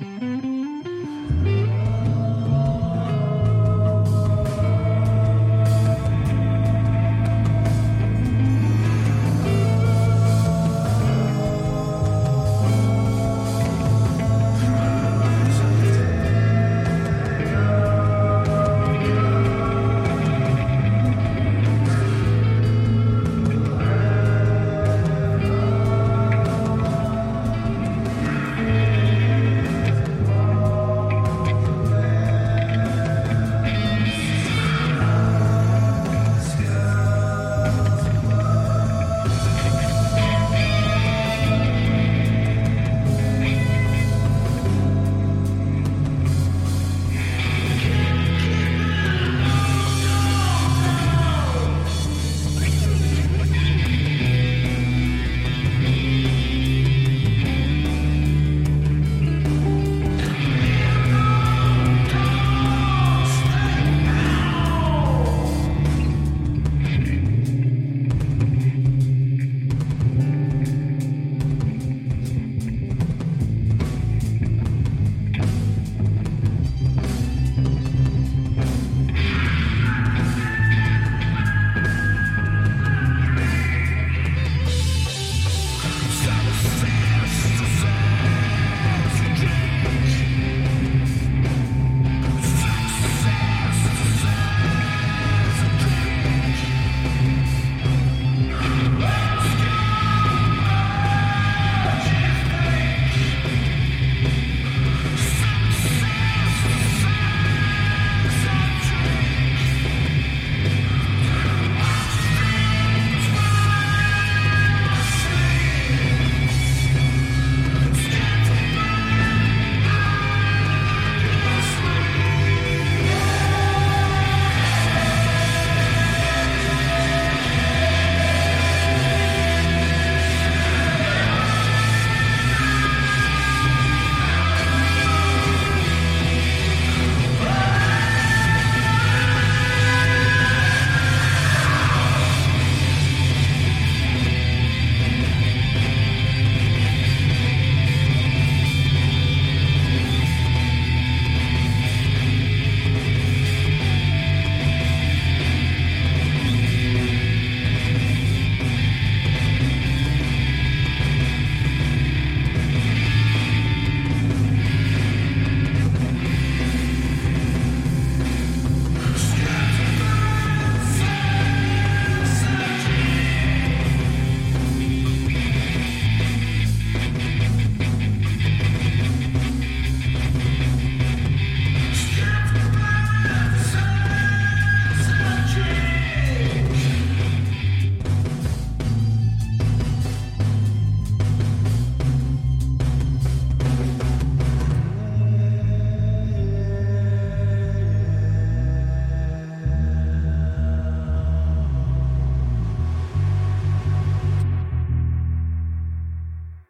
Bye.